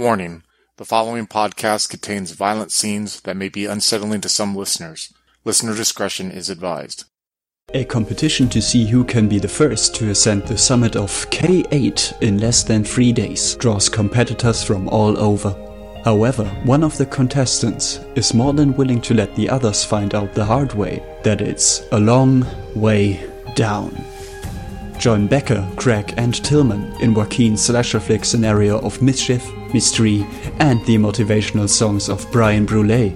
Warning: The following podcast contains violent scenes that may be unsettling to some listeners. Listener discretion is advised. A competition to see who can be the first to ascend the summit of K8 in less than three days draws competitors from all over. However, one of the contestants is more than willing to let the others find out the hard way that it's a long way down. Join Becker, Craig, and Tillman in Joaquin's slasher flick scenario of mischief, mystery, and the motivational songs of Brian Brule.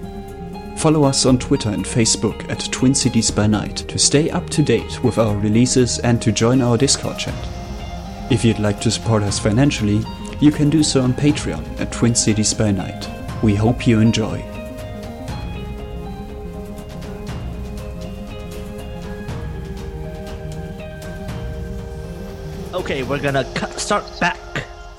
Follow us on Twitter and Facebook at Twin Cities by Night to stay up to date with our releases and to join our Discord chat. If you'd like to support us financially, you can do so on Patreon at Twin Cities by Night. We hope you enjoy. Okay, we're gonna cut, start back.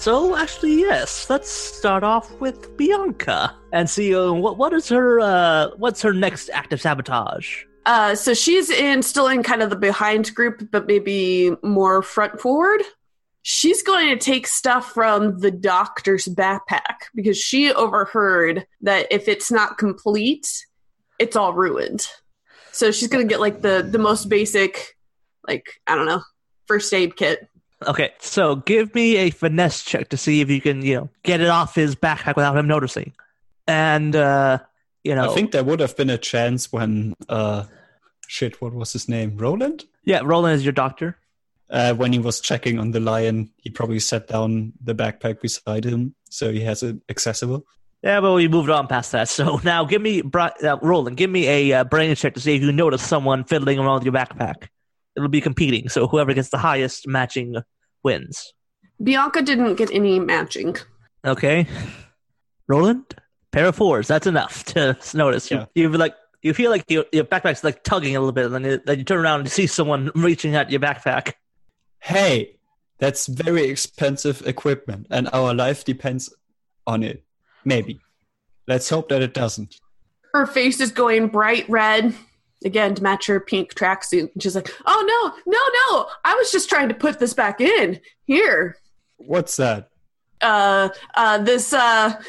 So actually, yes, let's start off with Bianca and see uh, what what is her uh, what's her next act of sabotage. Uh, so she's in still in kind of the behind group, but maybe more front forward. She's going to take stuff from the doctor's backpack because she overheard that if it's not complete, it's all ruined. So she's going to get like the the most basic, like I don't know, first aid kit. Okay, so give me a finesse check to see if you can you know get it off his backpack without him noticing. And uh, you know, I think there would have been a chance when, uh, shit, what was his name? Roland? yeah, Roland is your doctor. Uh, when he was checking on the lion, he probably set down the backpack beside him so he has it accessible. Yeah, but we moved on past that. So now give me, uh, Roland, give me a uh, brain check to see if you notice someone fiddling around with your backpack. It'll be competing, so whoever gets the highest matching wins. Bianca didn't get any matching. Okay, Roland, pair of fours. That's enough to notice. You, Yeah. you feel like you feel like your, your backpack's like tugging a little bit, and then you, then you turn around and you see someone reaching at your backpack. Hey, that's very expensive equipment, and our life depends on it. Maybe. Let's hope that it doesn't. Her face is going bright red again to match her pink tracksuit. And she's like, "Oh no, no, no! I was just trying to put this back in here. What's that? Uh, uh, this uh."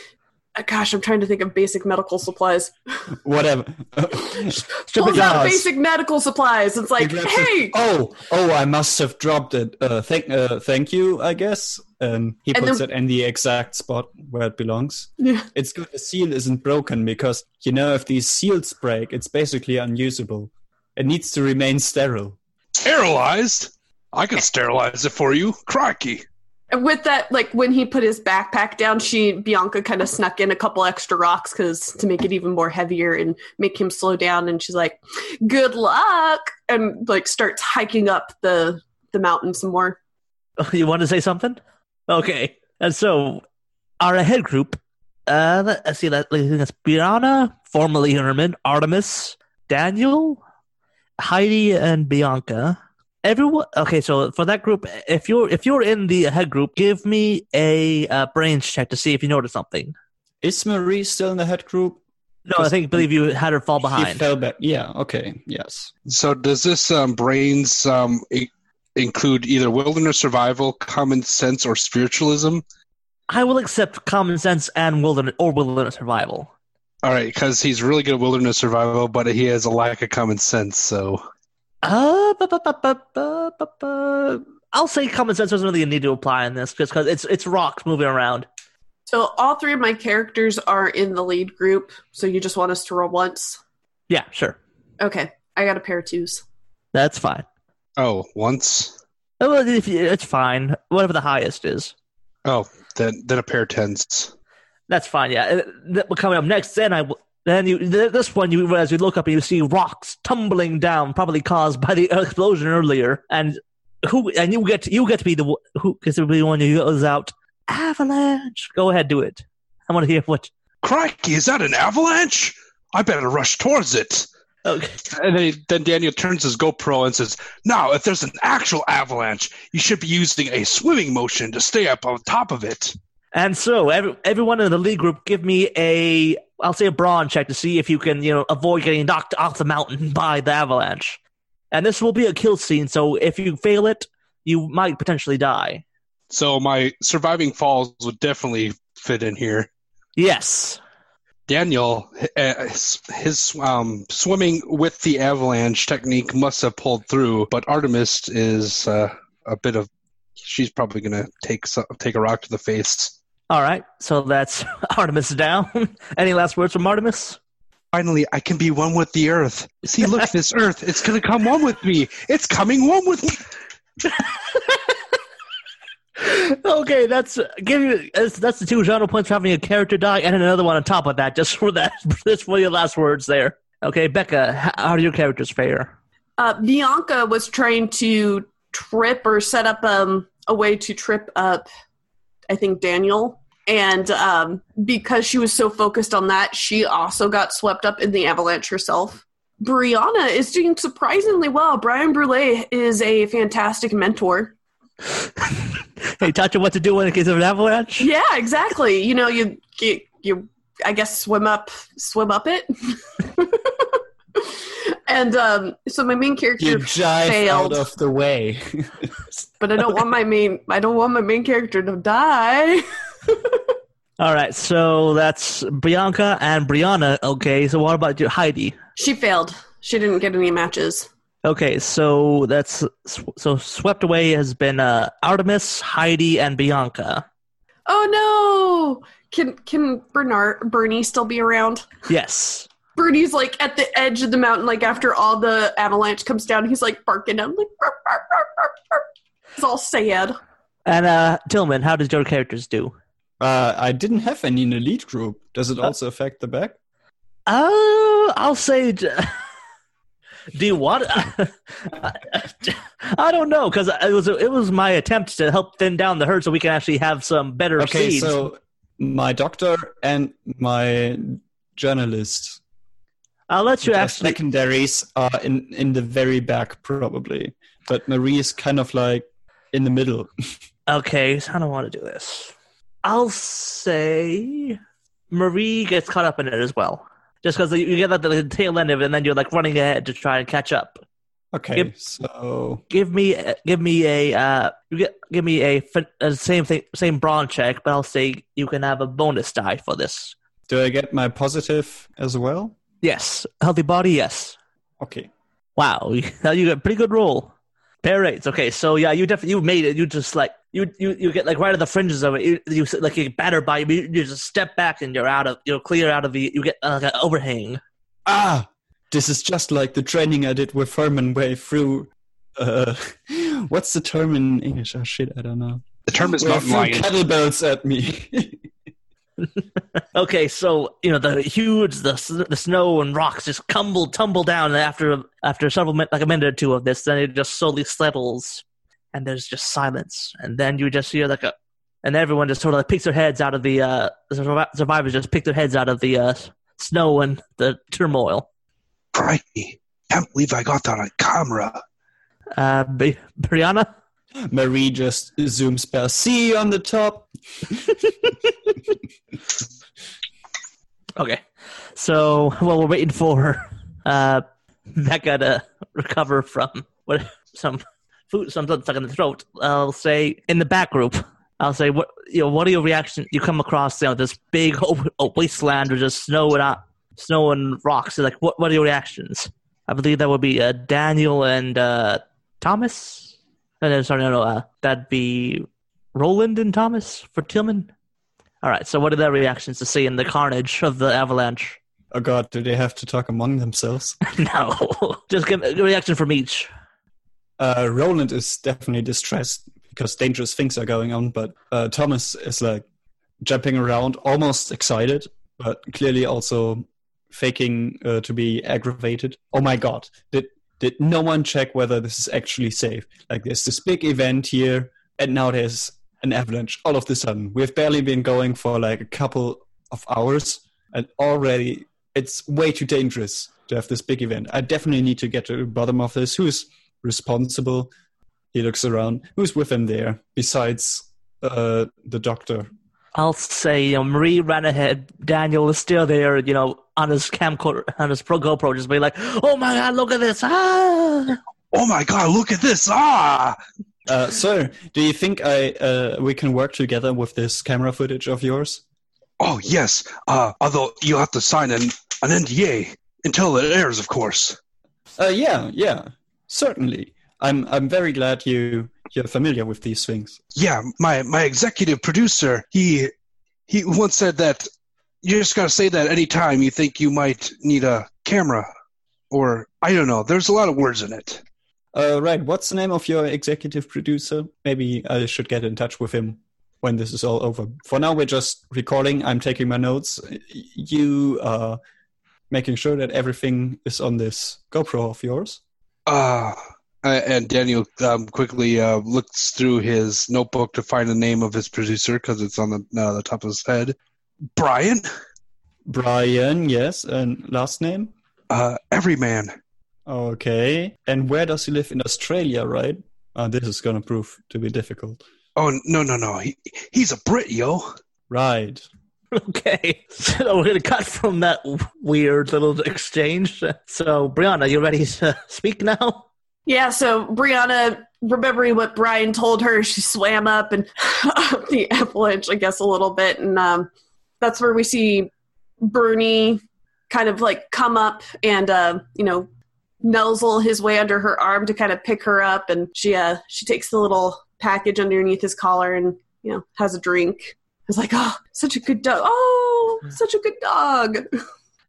Uh, Gosh, I'm trying to think of basic medical supplies. Whatever. Pulls out basic medical supplies. It's like, He hey, it. Oh, oh! I must have dropped it. Uh, thank, uh, thank you. I guess. And he And puts then- it in the exact spot where it belongs. Yeah. It's good the seal isn't broken because you know if these seals break, it's basically unusable. It needs to remain sterile. Sterilized? I can sterilize it for you. Crikey. With that, like when he put his backpack down, she Bianca kind of snuck in a couple extra rocks because to make it even more heavier and make him slow down. And she's like, "Good luck," and like starts hiking up the the mountain some more. You want to say something? Okay. And so, our head group, uh, let- let's see, that think that's Brianna, formerly Herman, Artemis, Daniel, Heidi, and Bianca. Everyone. Okay, so for that group, if you're if you're in the head group, give me a uh, brains check to see if you notice something. Is Marie still in the head group? No, I think believe you had her fall She behind. fell back. Yeah. Okay. Yes. So does this um, brains um, i- include either wilderness survival, common sense, or spiritualism? I will accept common sense and wilderness or wilderness survival. All right, because he's really good at wilderness survival, but he has a lack of common sense. So Uh, bu- bu- bu- bu- bu- bu- bu- I'll say common sense doesn't really need to apply in this just because it's it's rocks moving around. So all three of my characters are in the lead group. So you just want us to roll once? Yeah, sure, Okay, I got a pair of twos. that's fine. oh, once. Uh, Well, if you, it's fine. Whatever the highest is, Oh, then then a pair of tens. that's fine. Yeah, Uh, th- coming up next, then I will. Then you th- this one you as you look up and you see rocks tumbling down, probably caused by the explosion earlier, and who and you get you get to be the one- who gets to be the one who goes out avalanche. Go ahead, do it. I want to hear what. Crikey, is that an avalanche? I better rush towards it. Okay. And then, he, then Daniel turns his GoPro and says, "Now, if there's an actual avalanche, you should be using a swimming motion to stay up on top of it." And so, every, everyone in the league group, give me a, I'll say a brawn check to see if you can, you know, avoid getting knocked off the mountain by the avalanche. And this will be a kill scene, so if you fail it, you might potentially die. So my surviving falls would definitely fit in here. Yes. Daniel, uh, his, um, swimming with the avalanche technique must have pulled through, but Artemis is uh, a bit of. She's probably going to take take a rock to the face. All right. So that's Artemis down. Any last words from Artemis? Finally, I can be one with the earth. See, look, this earth, it's going to come one with me. It's coming one with me. okay, that's give you that's, that's the two genre points for having a character die, and another one on top of that, just for that. Just for your last words there. Okay, Becca, how do your characters fare? Uh, Bianca was trying to trip or set up um, a way to trip up, I think, Daniel. And um, because she was so focused on that, she also got swept up in the avalanche herself. Brianna is doing surprisingly well. Brian Brule is a fantastic mentor. Hey, taught you what to do in case of an avalanche. Yeah, exactly. You know, you you, you I guess swim up swim up it. and um, so my main character You jive failed. out of the way. but I don't want my main I don't want my main character to die. All right, so that's Bianca and Brianna. Okay, so what about you, Heidi? She failed. She didn't get any matches. Okay, so that's so swept away has been uh, Artemis, Heidi, and Bianca. Oh no! Can can Bernard Bernie still be around? Yes. Bernie's like at the edge of the mountain, like after all the avalanche comes down, he's like barking. I'm like, it's all sad. And uh, Tillman, how did your characters do? uh, I didn't have any in the lead group. Does it also affect the back? Uh, I'll say. j- Do you want? I don't know because it was it was my attempt to help thin down the herd so we can actually have some better Okay, seeds. so my doctor and my journalist I'll let you actually. secondaries are in in the very back probably, but Marie is kind of like in the middle. Okay, so I don't want to do this. I'll say Marie gets caught up in it as well, just because you get like the tail end of it, and then you're like running ahead to try and catch up. Okay, Yep. so Give me, give me a, uh, you get, give me a, uh, same thing, same brawn check, but I'll say you can have a bonus die for this. do I get my positive as well? Yes, healthy body, yes. Okay. Wow, you you get a pretty good roll. Pair rates. Okay, so yeah, you definitely you made it. You just like you you you get like right at the fringes of it. You, you like you get battered by you. You just step back and you're out of you're clear out of the. You get uh, like an overhang. Ah, this is just like the training I did with Furman way through. Uh, what's the term in English? Oh shit, I don't know. The term is Well, mountain threw lion. kettlebells at me. Okay, so you know the huge the the snow and rocks just tumble tumble down and after after several like a minute or two of this. Then it just slowly settles, and there's just silence. And then you just hear like a, and everyone just sort of like picks their heads out of the uh the survivors just pick their heads out of the uh snow and the turmoil. Crikey. Can't believe I got that on camera. Uh, B- Brianna. Marie just zooms past. You on the top. Okay, so while we're waiting for uh Becca to recover from what some food something stuck in the throat, I'll say in the back group. I'll say what you know. What are your reactions? You come across you know this big o- o- wasteland with just snow and uh, snow and rocks. Like what? What are your reactions? I believe that would be uh, Daniel and uh, Thomas. Uh, no, sorry, no, no. Uh, that'd be Roland and Thomas for Tillman. All right. So, what are their reactions to seeing the carnage of the avalanche? Oh god, do they have to talk among themselves? no, just give a reaction from each. Uh, Roland is definitely distressed because dangerous things are going on, but uh, Thomas is like jumping around, almost excited, but clearly also faking uh, to be aggravated. Oh my god, did did no one check whether this is actually safe? Like there's this big event here, and now there's an avalanche all of a sudden. We've barely been going for like a couple of hours, and already it's way too dangerous to have this big event. I definitely need to get to the bottom of this. Who's responsible? He looks around. Who's with him there besides uh, the doctor? I'll say, you know, Marie ran ahead. Daniel is still there, you know, on his camcorder, on his pro GoPro, just be like, "Oh my god, look at this!" Ah! Oh my god, look at this! Ah! Uh, sir, do you think I uh, we can work together with this camera footage of yours? Oh yes. Uh, although you'll have to sign an an NDA until it airs, of course. Uh, yeah, yeah, certainly. I'm I'm very glad you you're familiar with these things. Yeah, my my executive producer, he he once said that you just gotta say that anytime you think you might need a camera, or I don't know. There's a lot of words in it. Uh, right. What's the name of your executive producer? Maybe I should get in touch with him when this is all over. For now, we're just recording. I'm taking my notes. You are making sure that everything is on this GoPro of yours. Uh, and Daniel um, quickly uh, looks through his notebook to find the name of his producer because it's on the, uh, the top of his head. Brian, Brian, yes. And last name? uh, Everyman. Okay. And where does he live? In Australia, right? Uh, this is going to prove to be difficult. Oh no no no, he, he's a Brit, yo. Right. Okay, so we're gonna cut from that weird little exchange. So, Brianna, are you ready to speak now? Yeah, so Brianna, remembering what Brian told her, she swam up and up the avalanche, I guess, a little bit. And um, that's where we see Bernie kind of like come up and, uh, you know, nuzzle his way under her arm to kind of pick her up. And she, uh, she takes the little package underneath his collar and, you know, has a drink. It's like, oh, such a good dog. Oh, such a good dog.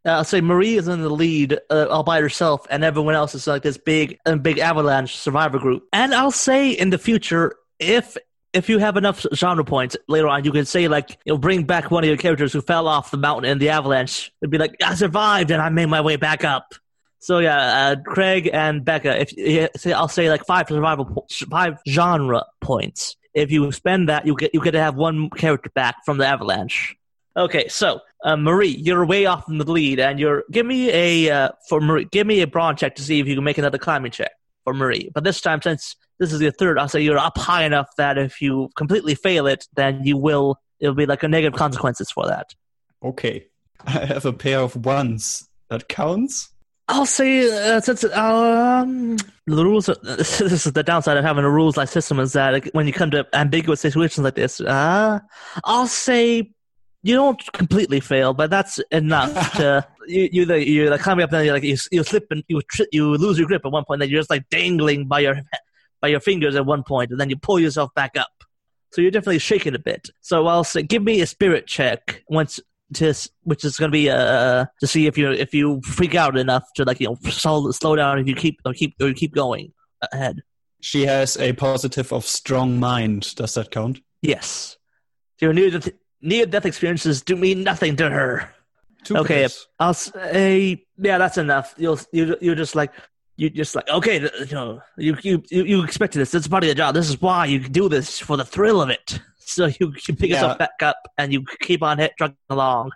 Uh, I'll say Marie is in the lead uh, all by herself, and everyone else is like this big, uh, big avalanche survivor group. And I'll say in the future, if if you have enough genre points later on, you can say like you'll bring back one of your characters who fell off the mountain in the avalanche. It'd be like I survived and I made my way back up. So yeah, uh, Craig and Becca. If I'll say like five survival, po- five genre points. If you spend that, you get you get to have one character back from the avalanche. Okay, so uh, Marie, you're way off in the lead, and you're give me a uh, for Marie, give me a brawn check to see if you can make another climbing check for Marie. But this time, since this is your third, I'll say you're up high enough that if you completely fail it, then you will. It'll be like a negative consequences for that. Okay. I have a pair of ones. That counts? I'll say uh, since um, the rules. Are, this is the downside of having a rules like system is that when you come to ambiguous situations like this, uh, I'll say you don't completely fail, but that's enough to you. You the, you're like climbing up and you're like you, you slip and you tri- you lose your grip at one point. Then you're just like dangling by your by your fingers at one point, and then you pull yourself back up. So you're definitely shaking a bit. So I'll say, give me a spirit check once to which is going to be uh to see if you if you freak out enough to like you know slow, slow down if you keep or keep or keep going ahead. She has a positive of strong mind. Does that count? Yes. Your near death, near death experiences do mean nothing to her. Two Okay, pairs. I'll say yeah, that's enough. You'll you you're just like you just like okay, you know you you you, you expected this. This is part of the job. This is why you do this for the thrill of it. So you, you pick Yeah. yourself back up and you keep on hit, trucking along.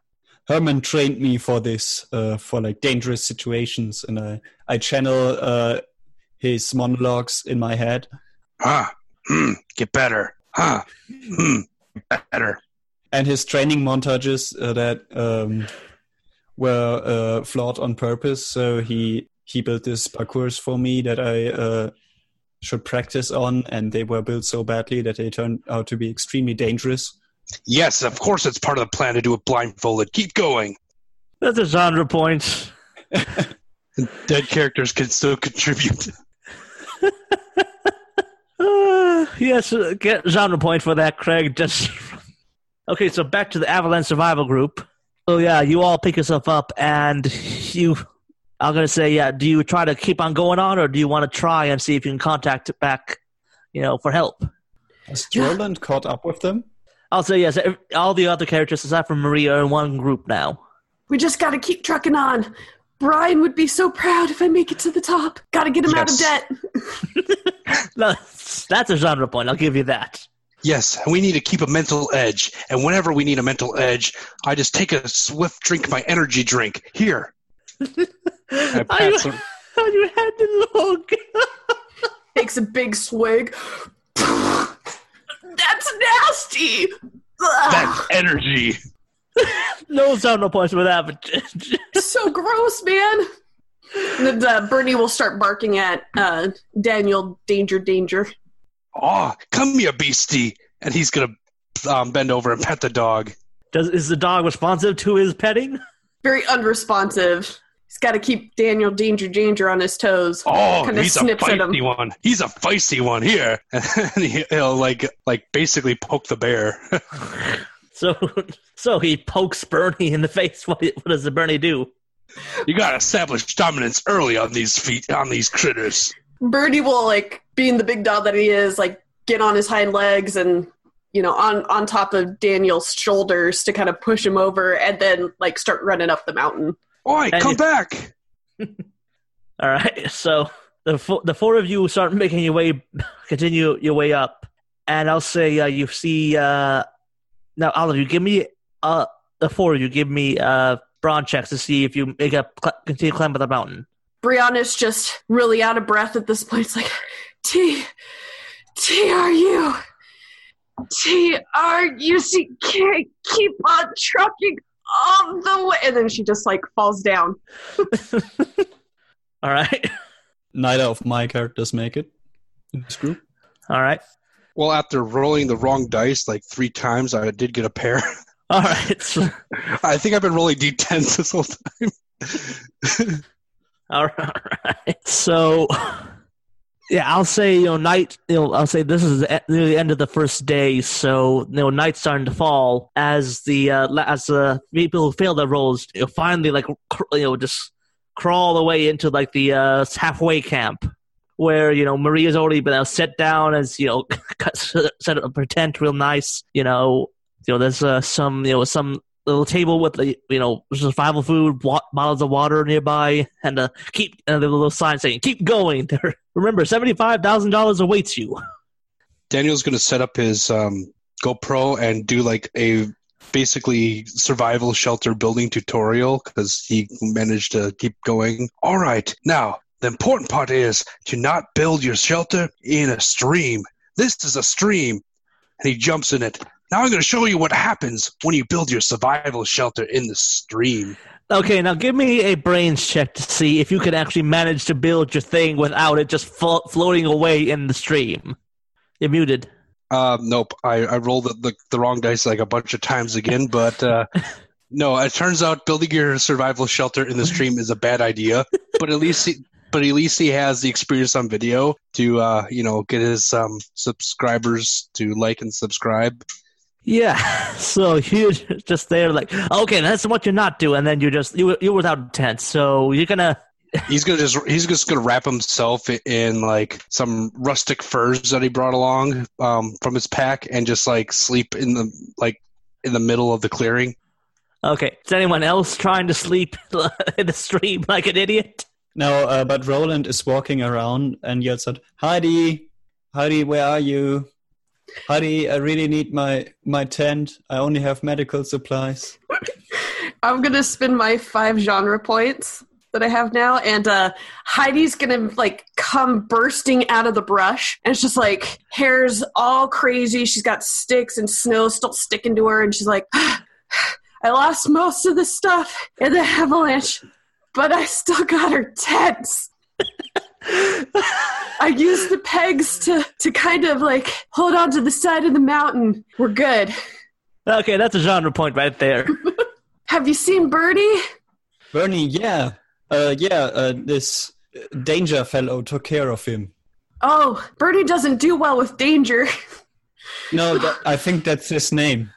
Herman trained me for this, uh, for like dangerous situations, and I I channel uh, his monologues in my head. Huh. Hmm. Get better. Huh. Hmm. Get better. And his training montages uh, that um, were uh, flawed on purpose. So he he built this parcours for me that I uh, should practice on, and they were built so badly that they turned out to be extremely dangerous. Yes, of course it's part of the plan to do it blindfolded. Keep going. That's a genre point. Dead characters can still contribute. Uh, yes, uh, get genre point for that, Craig. Just okay. So back to the Avalanche Survival Group. So yeah, you all pick yourself up, and you. I'm gonna say, yeah. Do you try to keep on going on, or do you want to try and see if you can contact back, you know, for help? Has Jorland caught up with them? I'll say yes. All the other characters, aside from Maria, are in one group now. We just got to keep trucking on. Brian would be so proud if I make it to the top. Got to get him out of debt. No, that's a genre point. I'll give you that. Yes, we need to keep a mental edge. And whenever we need a mental edge, I just take a swift drink of my energy drink. Here. I Are pat you, some- are you hand in log? Takes a big swig. That's nasty. That's energy. no genre points for that, but so gross, man. And uh, Bernie will start barking at uh, Daniel. Danger, danger. Oh, come here, beastie. And he's going to um, bend over and pet the dog. Does is the dog responsive to his petting? Very unresponsive. He's got to keep Daniel Danger Danger on his toes. Oh, Kinda he's a snips at him. feisty one. He's a feisty one here, and he- he'll like like basically poke the bear. So so he pokes Bernie in the face. What, what does the Bernie do? you gotta establish dominance early on these feet on these critters. Birdie will like, being the big dog that he is, like get on his hind legs and you know on on top of Daniel's shoulders to kind of push him over, and then like start running up the mountain. Oi, And come you- back! All right. So the fo- the four of you start making your way, continue your way up, and I'll say uh, you see. Uh, now, all of you, give me uh the four of you, give me uh brawn checks to see if you make a cl- continue climbing the mountain. Brianna's just really out of breath at this point. It's like, T, T, are you? T, are you? She can't keep on trucking all the way. And then she just like falls down. All right. Neither of my characters make it in this group. All right. Well, after rolling the wrong dice like three times, I did get a pair. All right. I think I've been rolling d10s this whole time. all right. So, yeah, I'll say you know night. You know, I'll say this is e- near the end of the first day, so you know night's starting to fall as the uh, as the people who fail their roles you know, finally like cr- you know just crawl away into like the uh, halfway camp where you know Maria's already been uh, set down as you know set up tent real nice. You know, you know there's uh, some you know some little table with the you know survival food, bottles of water nearby, and uh, keep and the little sign saying "keep going." Remember, seventy five thousand dollars awaits you. Daniel's going to set up his um, GoPro and do like a basically survival shelter building tutorial because he managed to keep going. All right, now the important part is to not build your shelter in a stream. This is a stream, and he jumps in it. Now I'm going to show you what happens when you build your survival shelter in the stream. Okay, now give me a brains check to see if you can actually manage to build your thing without it just flo- floating away in the stream. You're muted. Um, nope, I, I rolled the, the, the wrong dice like a bunch of times again, but uh, no, it turns out building your survival shelter in the stream is a bad idea. But at least but at least he has the experience on video to uh, you know get his um, subscribers to like and subscribe. Yeah, so you're just there, like, okay, that's what you're not doing. And then you're just you you without intent, so you're gonna He's gonna just he's just gonna wrap himself in like some rustic furs that he brought along um, from his pack and just like sleep in the like in the middle of the clearing. okay. Is anyone else trying to sleep in the stream like an idiot? No, uh, but Roland is walking around and yells out, Heidi, Heidi, where are you? Heidi, I really need my, my tent. I only have medical supplies. I'm gonna spend my five genre points that I have now, and uh, Heidi's gonna like come bursting out of the brush, and it's just like hair's all crazy. She's got sticks and snow still sticking to her, and she's like, "I lost most of the stuff in the avalanche, but I still got her tense. I used the pegs to to kind of like hold on to the side of the mountain. We're good. Okay, that's a genre point right there. Have you seen Bernie? Bernie, yeah. Uh, yeah, uh, this danger fellow took care of him. Oh, Bernie doesn't do well with danger. No, that, I think that's his name.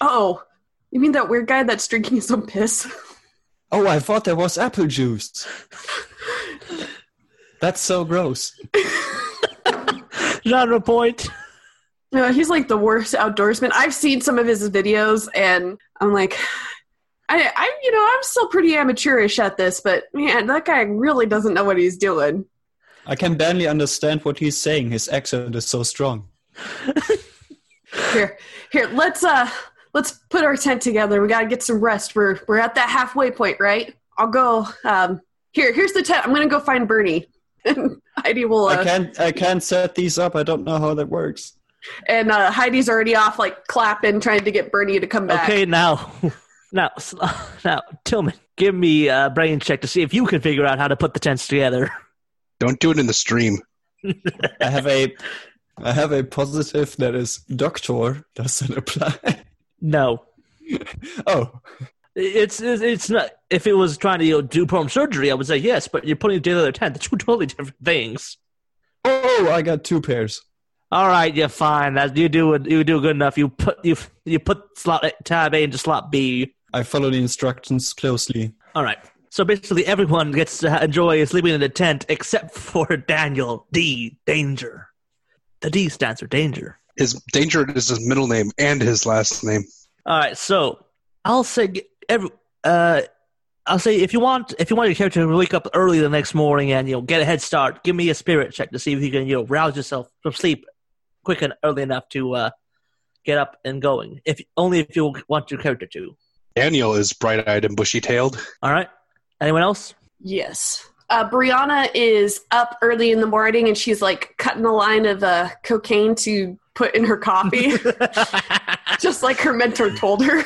Oh, you mean that weird guy that's drinking his own piss? Oh, I thought there was apple juice. That's so gross. genre point. No, he's like the worst outdoorsman. I've seen some of his videos, and I'm like, I, I, you know, I'm still pretty amateurish at this, but man, that guy really doesn't know what he's doing. I can barely understand what he's saying. His accent is so strong. Here, here, let's uh, let's put our tent together. We gotta get some rest. We're we're at that halfway point, right? I'll go. Um, here, here's the tent. I'm gonna go find Bernie. Heidi will. I Uh, can't. I can't set these up. I don't know how that works. and uh, Heidi's already off, like clapping, trying to get Bernie to come back. Okay, now, now, now, Tillman, give me a brain check to see if you can figure out how to put the tents together. Don't do it in the stream. I have a. I have a positive that is doctor. doesn't apply? No. Oh, It's, it's it's not. If it was trying to you know, do perm surgery, I would say yes. But you're putting it together a tent. They're two totally different things. oh, I got two pairs. All right, you're fine. That you do you do good enough. You put you you put slot tab A into slot B. I follow the instructions closely. All right. So basically, everyone gets to enjoy sleeping in a tent except for Daniel D. Danger. The D stands for danger. His danger is his middle name and his last name. All right. So I'll say every uh. I'll say if you want if you want your character to wake up early the next morning and you know get a head start, give me a spirit check to see if you can you know rouse yourself from sleep quick and early enough to uh, get up and going. If only if you want your character to. Daniel is bright eyed and bushy tailed. All right. Anyone else? Yes. Uh, Brianna is up early in the morning and she's like cutting a line of uh, cocaine to put in her coffee, just like her mentor told her.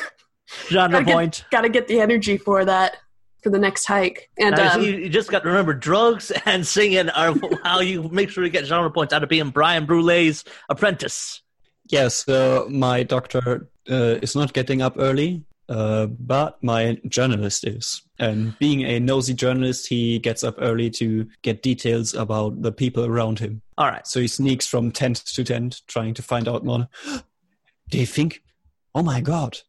Genre Gotta get- point. Got to get the energy for that for the next hike. And Now, um, you, you just got to remember drugs and singing are how you make sure you get genre points out of being Brian Brule's apprentice. Yes, so my doctor uh, is not getting up early, uh, but my journalist is. And being a nosy journalist, he gets up early to get details about the people around him. All right. So he sneaks from tent to tent, trying to find out more. Do you think? Oh my god!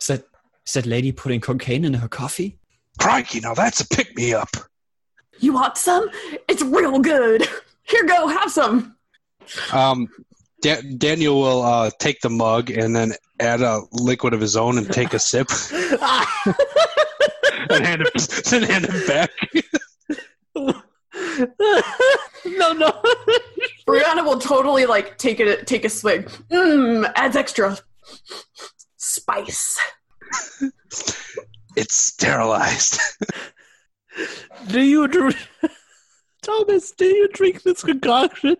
Is that is that lady putting cocaine in her coffee? Crikey, now that's a pick me up. you want some? It's real good. Here, go have some. Um, Da- Daniel will uh, take the mug and then add a liquid of his own and take a sip and hand him, then hand it back. no, no. Brianna will totally like take it, take a swig. Mmm, adds extra spice. It's sterilized. do you drink, Thomas? Do you drink this concoction?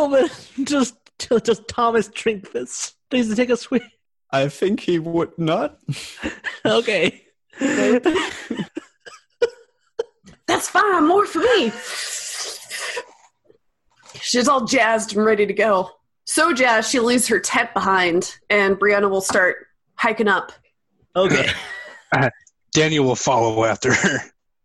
Tillman, just just Thomas drink this. Does he take a swig? I think he would not. Okay. That's fine. More for me. She's all jazzed and ready to go. So jazzed, she leaves her tent behind, and Brianna will start hiking up. Okay. Daniel will follow after her.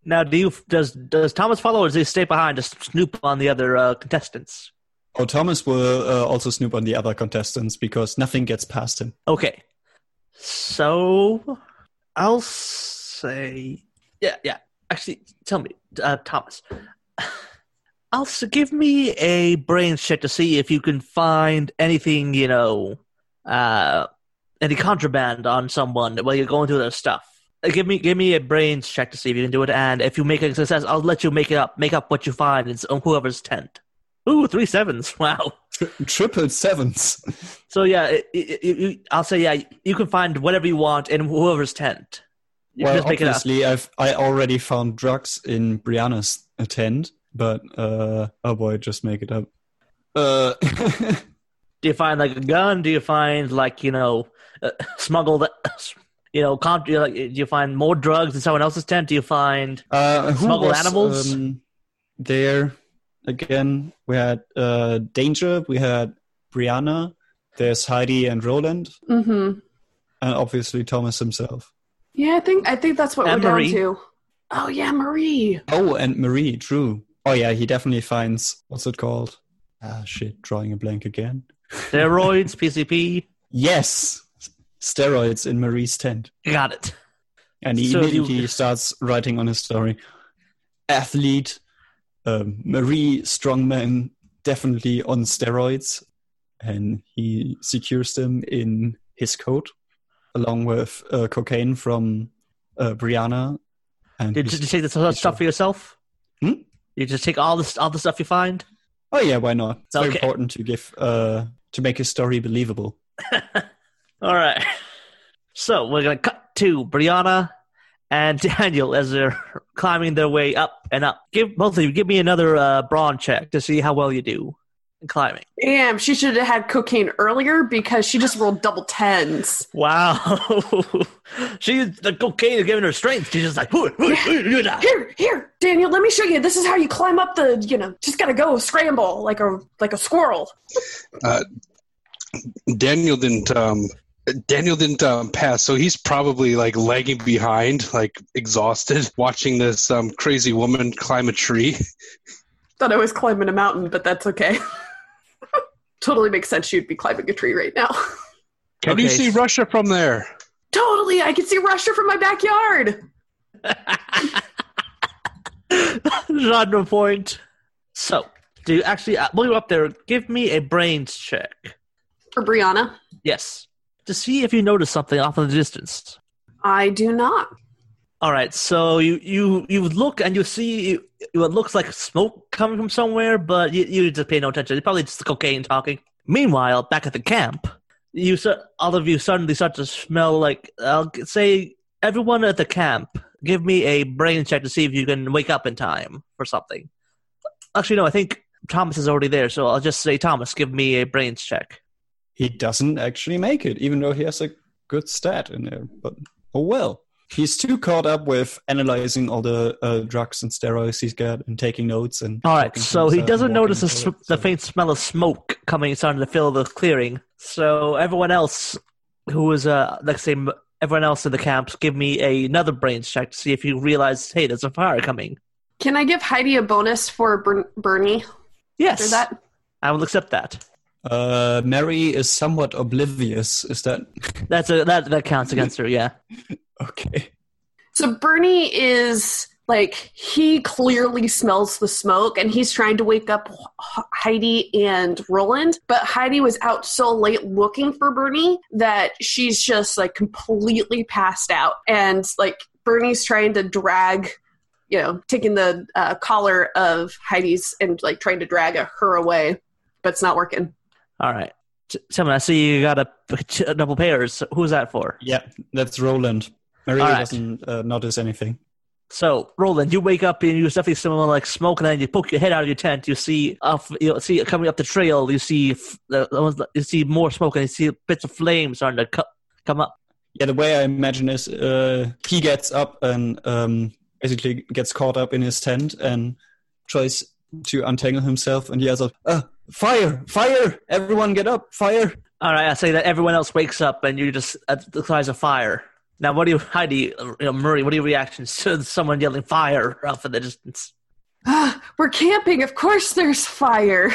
Now, do you does does Thomas follow, or does he stay behind to snoop on the other uh, contestants? Oh, Thomas will uh, also snoop on the other contestants because nothing gets past him. Okay. So I'll say, yeah, yeah. Actually, tell me, uh, Thomas. I'll s- give me a brain check to see if you can find anything, you know, uh, any contraband on someone while you're going through their stuff. Uh, Give me, give me a brains check to see if you can do it, and if you make a success, I'll let you make it up, make up what you find in whoever's tent. Ooh, three sevens! Wow. Tri- triple sevens. So yeah, it, it, it, I'll say yeah. You can find whatever you want in whoever's tent. You well, just make it up. obviously, I've I already found drugs in Brianna's tent, but uh, oh boy, just make it up. Uh, Do you find like a gun? Do you find like you know uh, smuggled? You know, you, like, do you find more drugs in someone else's tent? Do you find uh, Smuggled was, animals? Um, there again, we had uh, Danger, we had Brianna. There's Heidi and Roland, Mm-hmm. and obviously Thomas himself. Yeah, I think I think that's what And we're Marie. down to. Oh yeah, Marie. Oh, and Marie, true. Oh yeah, he definitely finds what's it called? Ah, shit, drawing a blank again. steroids, PCP? Yes, steroids in Marie's tent. Got it. And he So you- immediately starts writing on his story. Athlete, um, Marie strongman, definitely on steroids, and he secures them in his coat, along with uh, cocaine from uh, Brianna. And Did he's- you take the stuff for yourself? Hmm? You just take all this all the stuff you find. oh yeah, why not? It's very important to give uh, to make his story believable. All right. So we're gonna cut to Brianna and Daniel as they're climbing their way up and up. Give both of you give me another uh, brawn check to see how well you do. and climbing. Damn, she should have had cocaine earlier because she just rolled double tens. Wow. she the cocaine is giving her strength. She's just like, "Hoo, hoo, hoo, hoo, da." Here, here, Daniel, let me show you. This is how you climb up the, you know, just gotta go scramble like a like a squirrel. Daniel didn't. Um, Daniel didn't um, pass, so he's probably like lagging behind, like exhausted, watching this um, crazy woman climb a tree. Thought I was climbing a mountain, but that's okay. totally makes sense she'd be climbing a tree right now. Can you see Russia from there? totally, I can see Russia from my backyard. Genre point. So, do you actually, uh, while you're up there, give me a brains check. For Brianna, Yes. To see if you notice something off in the distance. I do not. All right, so you you you look and you see what looks like smoke coming from somewhere, but you, you just pay no attention. It's probably just the cocaine talking. Meanwhile, back at the camp, you all of you suddenly start to smell like I'll say everyone at the camp. Give me a brain check to see if you can wake up in time for something. Actually, no, I think Thomas is already there, so I'll just say Thomas, give me a brains check. He doesn't actually make it, even though he has a good stat in there. But oh well. He's too caught up with analyzing all the uh, drugs and steroids he's got and taking notes and. All right, so he doesn't notice the, sm- into it, the faint smell of smoke coming, starting to fill the clearing. So everyone else who was, uh, let's say, everyone else in the camps, give me a, another brains check to see if you realize, hey, there's a fire coming. Can I give Heidi a bonus for Ber- Bernie Yes, that? I will accept that. Uh, Mary is somewhat oblivious. Is that That's a that that counts against her. Yeah. okay? So Bernie is like he clearly smells the smoke and he's trying to wake up Heidi and Roland, but Heidi was out so late looking for Bernie that she's just like completely passed out and like Bernie's trying to drag you know taking the uh, collar of Heidi's and like trying to drag her away, but it's not working. All right. T- Simon, I see you got a, a double pairs. Who's that for? Yeah, that's Roland. Maria right. doesn't uh, notice anything. So, Roland, you wake up and you definitely smell like smoke, and then you poke your head out of your tent. You see, off, you see coming up the trail. You see, the, the ones that- you see more smoke, and you see bits of flame starting to co- come up. Yeah, the way I imagine is uh, he gets up and um, basically gets caught up in his tent and tries to untangle himself and yells out, uh, "Fire! Fire! Everyone get up! Fire!" All right, I say that everyone else wakes up, and you just at the cries of fire. Now, what do you, Heidi, uh, you know, Murray? What are your reactions to someone yelling fire off in the distance? Ah, we're camping. Of course, there's fire.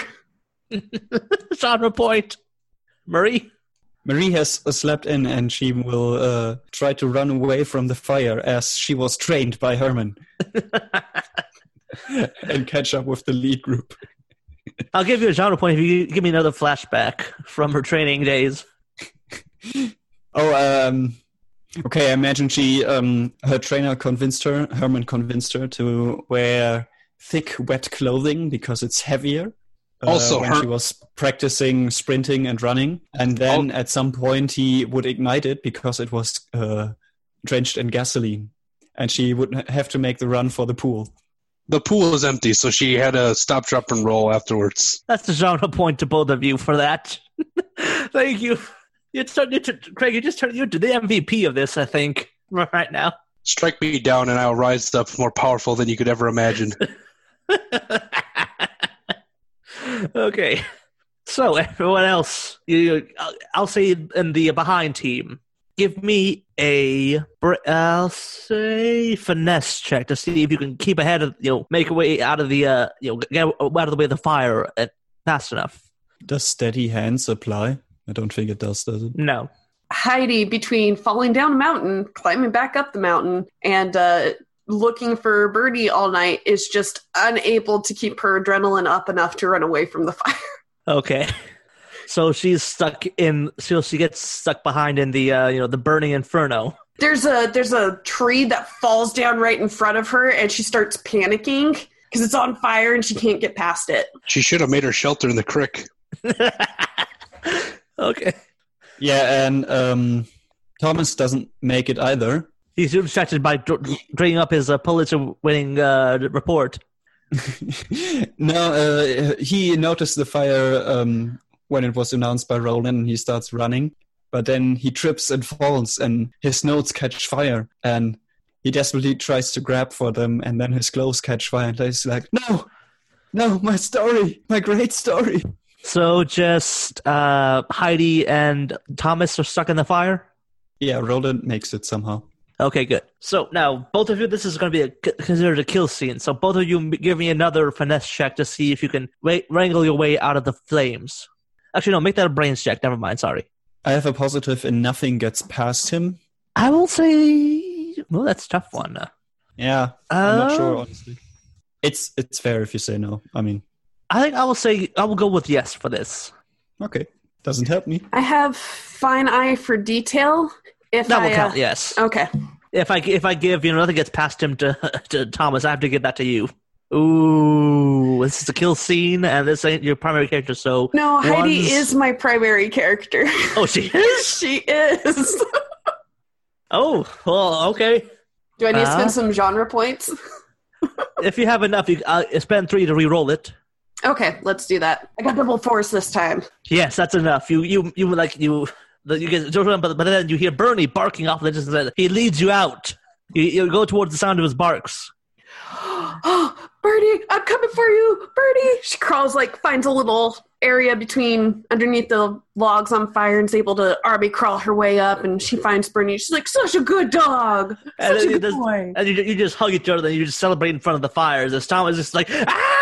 Genre point, Murray. Marie has uh, slept in and she will uh, try to run away from the fire as she was trained by Herman and catch up with the lead group. I'll give you a genre point if you give me another flashback from her training days. Oh, um, okay. I imagine she, um, her trainer convinced her, Herman convinced her to wear thick, wet clothing because it's heavier. uh, Also, when her- she was practicing sprinting and running, and then at some point he would ignite it because it was uh, drenched in gasoline, and she would have to make the run for the pool. The pool is empty, so she had to stop, drop, and roll afterwards. That's the genre point to both of you for that. Thank you. You turned you Craig. You just turned you into the MVP of this. I think right now. Strike me down, and I'll rise up more powerful than you could ever imagine. okay. So everyone else, you, I'll, I'll say in the behind team, give me a, br- I'll say finesse check to see if you can keep ahead of, you know, make a way out of the, uh, you know, get out of the way of the fire uh, fast enough. Does steady hands apply? I don't think it does, does it? No. Heidi between falling down a mountain, climbing back up the mountain, and uh, looking for Birdie all night is just unable to keep her adrenaline up enough to run away from the fire. Okay. So she's stuck in. So she gets stuck behind in the, uh, you know, the burning inferno. There's a there's a tree that falls down right in front of her, and she starts panicking because it's on fire and she can't get past it. She should have made her shelter in the crick. okay. Yeah, and um, Thomas doesn't make it either. He's distracted by dr- bringing up his uh, Pulitzer-winning uh, report. no, uh, he noticed the fire um, when it was announced by Roland and he starts running. But then he trips and falls and his notes catch fire. And he desperately tries to grab for them and then his clothes catch fire. And he's like, no, no, my story, my great story. So just uh, Heidi and Thomas are stuck in the fire. Yeah, Roland makes it somehow. Okay, good. So now both of you, this is going to be a, considered a kill scene. So both of you give me another finesse check to see if you can wrangle your way out of the flames. Actually, no, make that a brains check. Never mind. Sorry. I have a positive and nothing gets past him. I will say, well, that's a tough one. Yeah, I'm not Uh, sure, honestly. It's it's fair if you say no. I mean, I think I will say I will go with yes for this. okay, doesn't help me. I have fine eye for detail. If That I, will count. uh, Yes. Okay. If I if I give you know nothing gets past him to to Thomas, I have to give that to you. Ooh, this is a kill scene, and this ain't your primary character. So No, Heidi is my primary character. oh, she is. she is. Oh, well, okay. Do I need to Uh? spend some genre points? If you have enough, you uh, spend three to re-roll it. Okay, let's do that. I got double force this time. Yes, that's enough. You you you like you you get but but then you hear Bernie barking off the distance. He leads you out. You, you go towards the sound of his barks. Oh, Birdie, I'm coming for you, Birdie. She crawls like finds a little area between underneath the logs on fire and is able to army crawl her way up. And she finds Bernie. She's like, such a good dog, And such a good does- boy. And you, you just hug each other and you just celebrate in front of the fires. As Tom is just like, ah!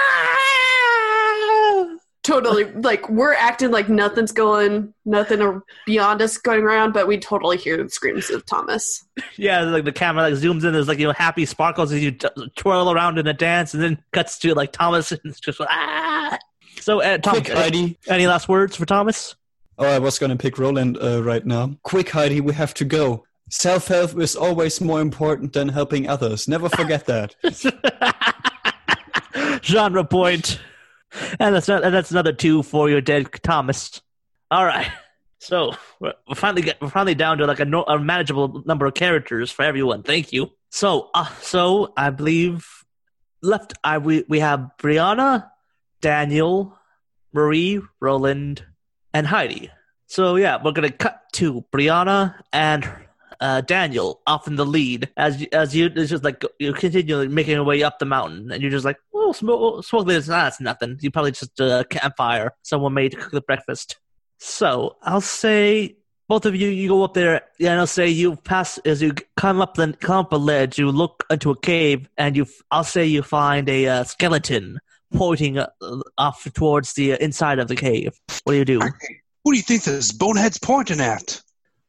Totally, like we're acting like nothing's going, nothing ar- beyond us going around, but we totally hear the screams of Thomas. Yeah, like the camera like zooms in. There's like you know happy sparkles as you t- twirl around in a dance, and then cuts to like Thomas and it's just ah. So, uh, Tom, Quick, Heidi. any last words for Thomas? Oh, I was gonna pick Roland uh, right now. Quick, Heidi, we have to go. Self-help is always more important than helping others. Never forget that. genre point, and that's not, and that's another two for your dead Thomas. All right, so we're finally get, we're finally down to like a, no, a manageable number of characters for everyone. Thank you. So, uh, so I believe left I we we have Brianna, Daniel, Marie, Roland, and Heidi. So yeah, we're gonna cut to Brianna and uh, Daniel off in the lead as as you it's just like you continue making your way up the mountain, and you're just like, oh, smoke, smoke this. Nah, that's nothing. You probably just a campfire someone made to cook the breakfast. So I'll say both of you, you go up there, yeah, and I'll say you pass as you come up the come up a ledge. You look into a cave, and you, I'll say you find a uh, skeleton pointing uh, off towards the uh, inside of the cave. What do you do? Who do you think this bonehead's pointing at?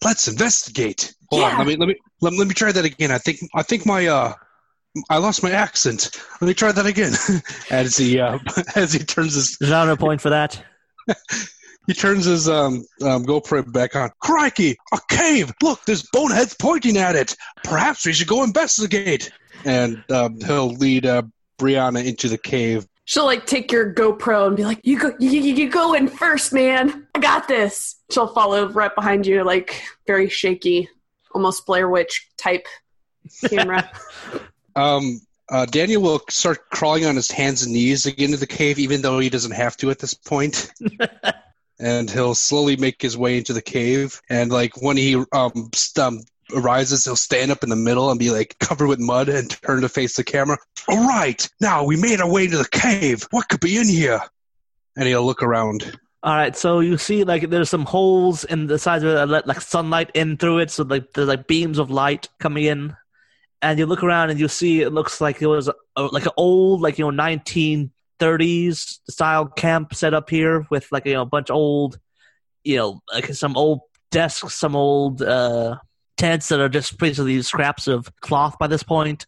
Let's investigate. Hold Yeah. on, let me let me let, let me try that again. I think I think my uh I lost my accent. Let me try that again. as he uh, as he turns his Genre point for that. he turns his um, um GoPro back on. Crikey, a cave! Look, there's boneheads pointing at it. Perhaps we should go investigate. And um, he'll lead uh, Brianna into the cave. She'll like take your GoPro and be like, "You go, you, you, you go in first, man. I got this." She'll follow right behind you, like very shaky, almost Blair Witch type camera. Um, uh, Daniel will start crawling on his hands and knees to get into the cave, even though he doesn't have to at this point. and he'll slowly make his way into the cave. And like when he um, um arises, he'll stand up in the middle and be like covered with mud and turn to face the camera. All right, now we made our way to the cave. What could be in here? And he'll look around. All right, so you see like there's some holes in the sides of it that let like sunlight in through it, so like there's like beams of light coming in, and you look around and you see it looks like it was a, like an old like you know 1930s style camp set up here with like you know a bunch of old, you know like some old desks, some old uh tents that are just basically scraps of cloth by this point.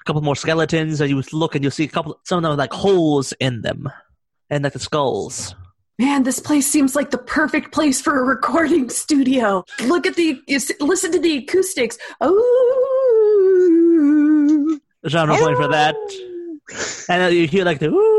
A couple more skeletons, and you look and you see a couple some of them like holes in them, and like the skulls. Man, this place seems like the perfect place for a recording studio. Look at the, listen to the acoustics. Oh, genre point for that. And then you hear like the ooh,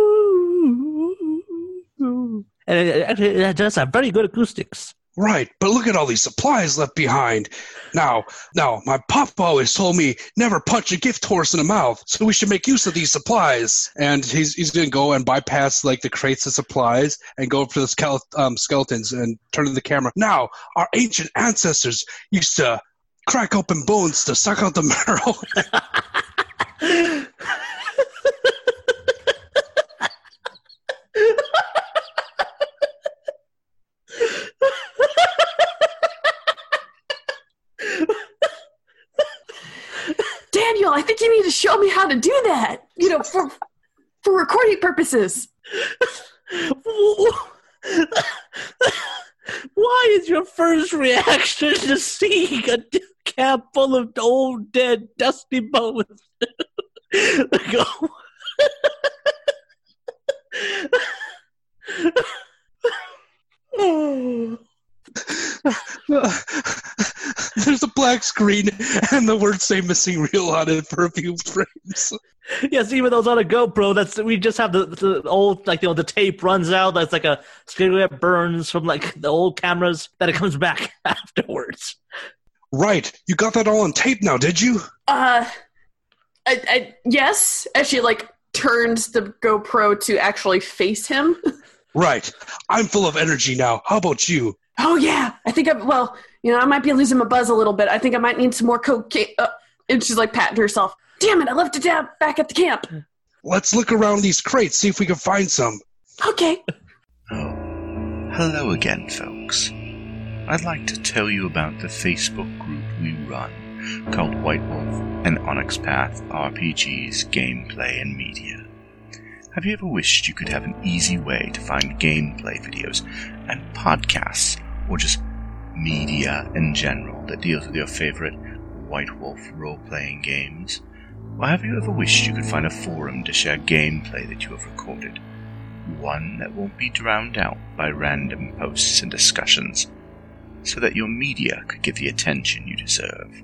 and it, actually it does have very good acoustics. Right, but look at all these supplies left behind. Now, now, my papa always told me never punch a gift horse in the mouth, so we should make use of these supplies. And he's he's gonna go and bypass like the crates of supplies and go for the skele- um, skeletons and turn to the camera. Now, our ancient ancestors used to crack open bones to suck out the marrow. Daniel, I think you need to show me how to do that. You know, for for recording purposes. Why is your first reaction to seeing a camp full of old, dead, dusty bones? Go. There's a black screen and the words say missing reel on it for a few frames. yes, even though it's on a GoPro, that's we just have the, the old like you know the tape runs out. That's like a cigarette burns from like the old cameras. That it comes back afterwards. Right, you got that all on tape now, did you? Uh, I, I, yes. As she like turns the GoPro to actually face him. Right. I'm full of energy now. How about you? Oh yeah, I think I'm. Well, you know, I might be losing my buzz a little bit. I think I might need some more cocaine. Uh, and she's like patting herself. Damn it! I left it down back at the camp. Let's look around these crates, see if we can find some. Okay. Oh, hello again, folks. I'd like to tell you about the Facebook group we run called White Wolf and Onyx Path RPGs Gameplay and Media. Have you ever wished you could have an easy way to find gameplay videos and podcasts, or just media in general that deals with your favorite White Wolf role playing games? Or have you ever wished you could find a forum to share gameplay that you have recorded? One that won't be drowned out by random posts and discussions, so that your media could get the attention you deserve.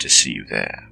to see you there.